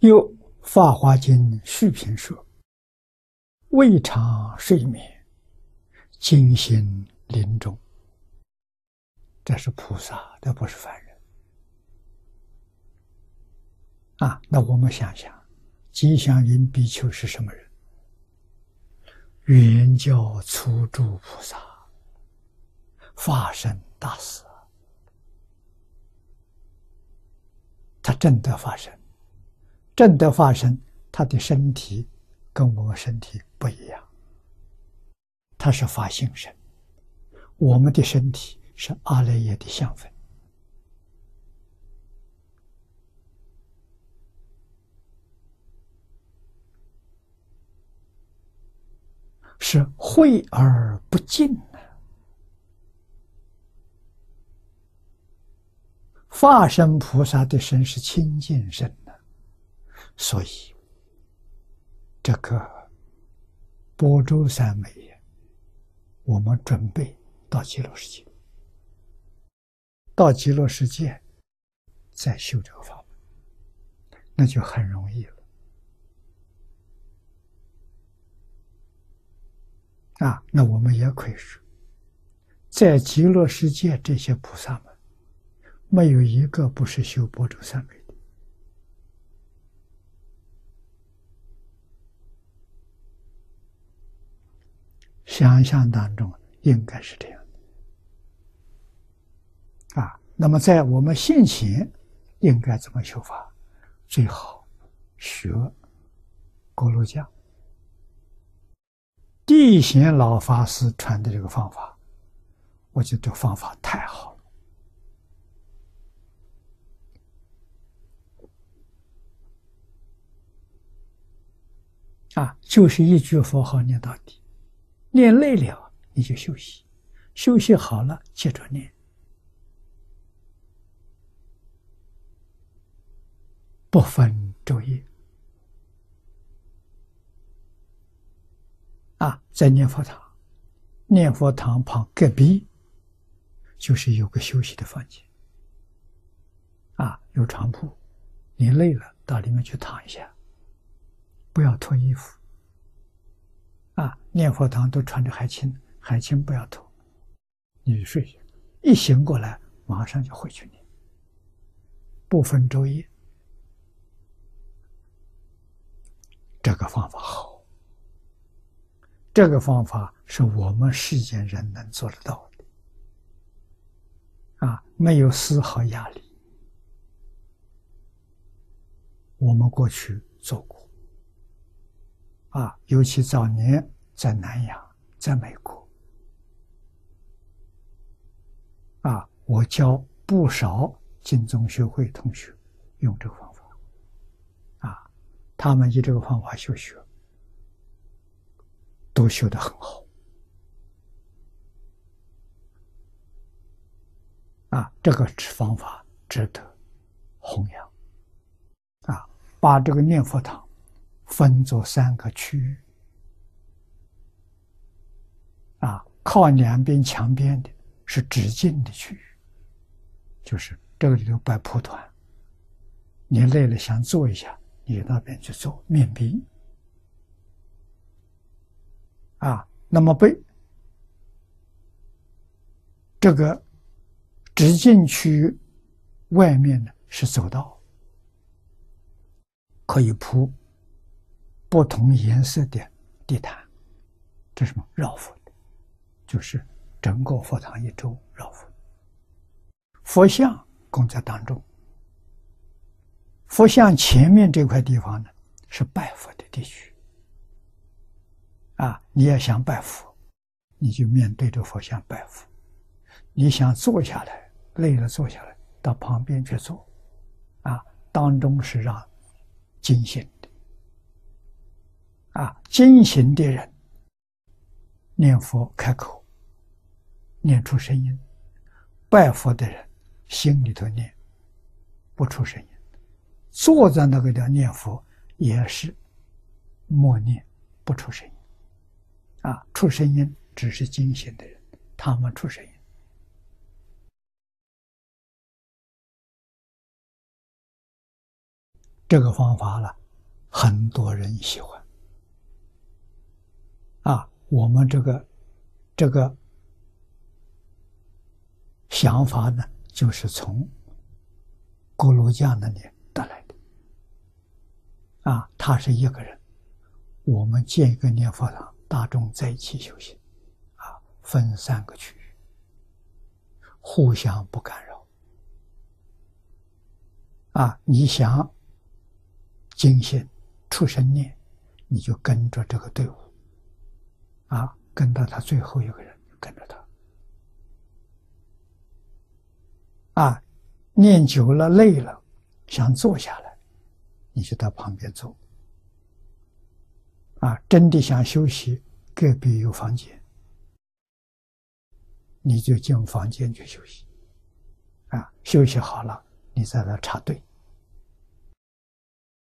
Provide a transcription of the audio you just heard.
又《法华经》续品说：“未尝睡眠，精心临终。”这是菩萨，这不是凡人。啊，那我们想想，吉祥云比丘是什么人？圆教初住菩萨，法身大士，他真的发生，正的化身，他的身体跟我们身体不一样，他是发性身，我们的身体。是阿赖耶的相分，是慧而不净的。化身菩萨的身是清净身，所以这个波州三昧，我们准备到极乐世界。到极乐世界，再修这个法门，那就很容易了。啊，那我们也可以说，在极乐世界这些菩萨们，没有一个不是修波州三昧想象当中应该是这样。啊，那么在我们现前应该怎么修法？最好学锅炉匠地贤老法师传的这个方法，我觉得这方法太好了。啊，就是一句佛号念到底，念累了你就休息，休息好了接着念。不分昼夜。啊，在念佛堂，念佛堂旁隔壁就是有个休息的房间。啊，有床铺，你累了到里面去躺一下，不要脱衣服。啊。念佛堂都穿着海青，海青不要脱，你睡下，一醒过来马上就回去念，不分昼夜。这个方法好，这个方法是我们世间人能做得到的，啊，没有丝毫压力。我们过去做过，啊，尤其早年在南洋，在美国，啊，我教不少金宗学会同学用这个方法。啊他们以这个方法修学，都修得很好。啊，这个方法值得弘扬。啊，把这个念佛堂分作三个区域。啊，靠两边墙边的是直径的区域，就是这个里头摆蒲团，你累了想坐一下。你那边去坐面壁啊，那么被这个直径区域外面呢是走道，可以铺不同颜色的地毯，这什么绕佛？就是整个佛堂一周绕佛，佛像供在当中。佛像前面这块地方呢，是拜佛的地区。啊，你要想拜佛，你就面对着佛像拜佛；你想坐下来，累了坐下来，到旁边去坐。啊，当中是让精行的。啊，精行的人念佛开口，念出声音；拜佛的人心里头念，不出声音。坐在那个地方念佛，也是默念，不出声音。啊，出声音只是惊醒的人，他们出声音。这个方法了，很多人喜欢。我们这个这个想法呢，就是从锅炉匠那里得来的。啊，他是一个人，我们建一个念佛堂，大众在一起修行，啊，分三个区域，互相不干扰。啊，你想。精心出生念，你就跟着这个队伍，啊，跟到他最后一个人，跟着他，啊，念久了累了，想坐下来，你就到旁边坐，啊，真的想休息，隔壁有房间，你就进房间去休息，啊，休息好了，你再来插队。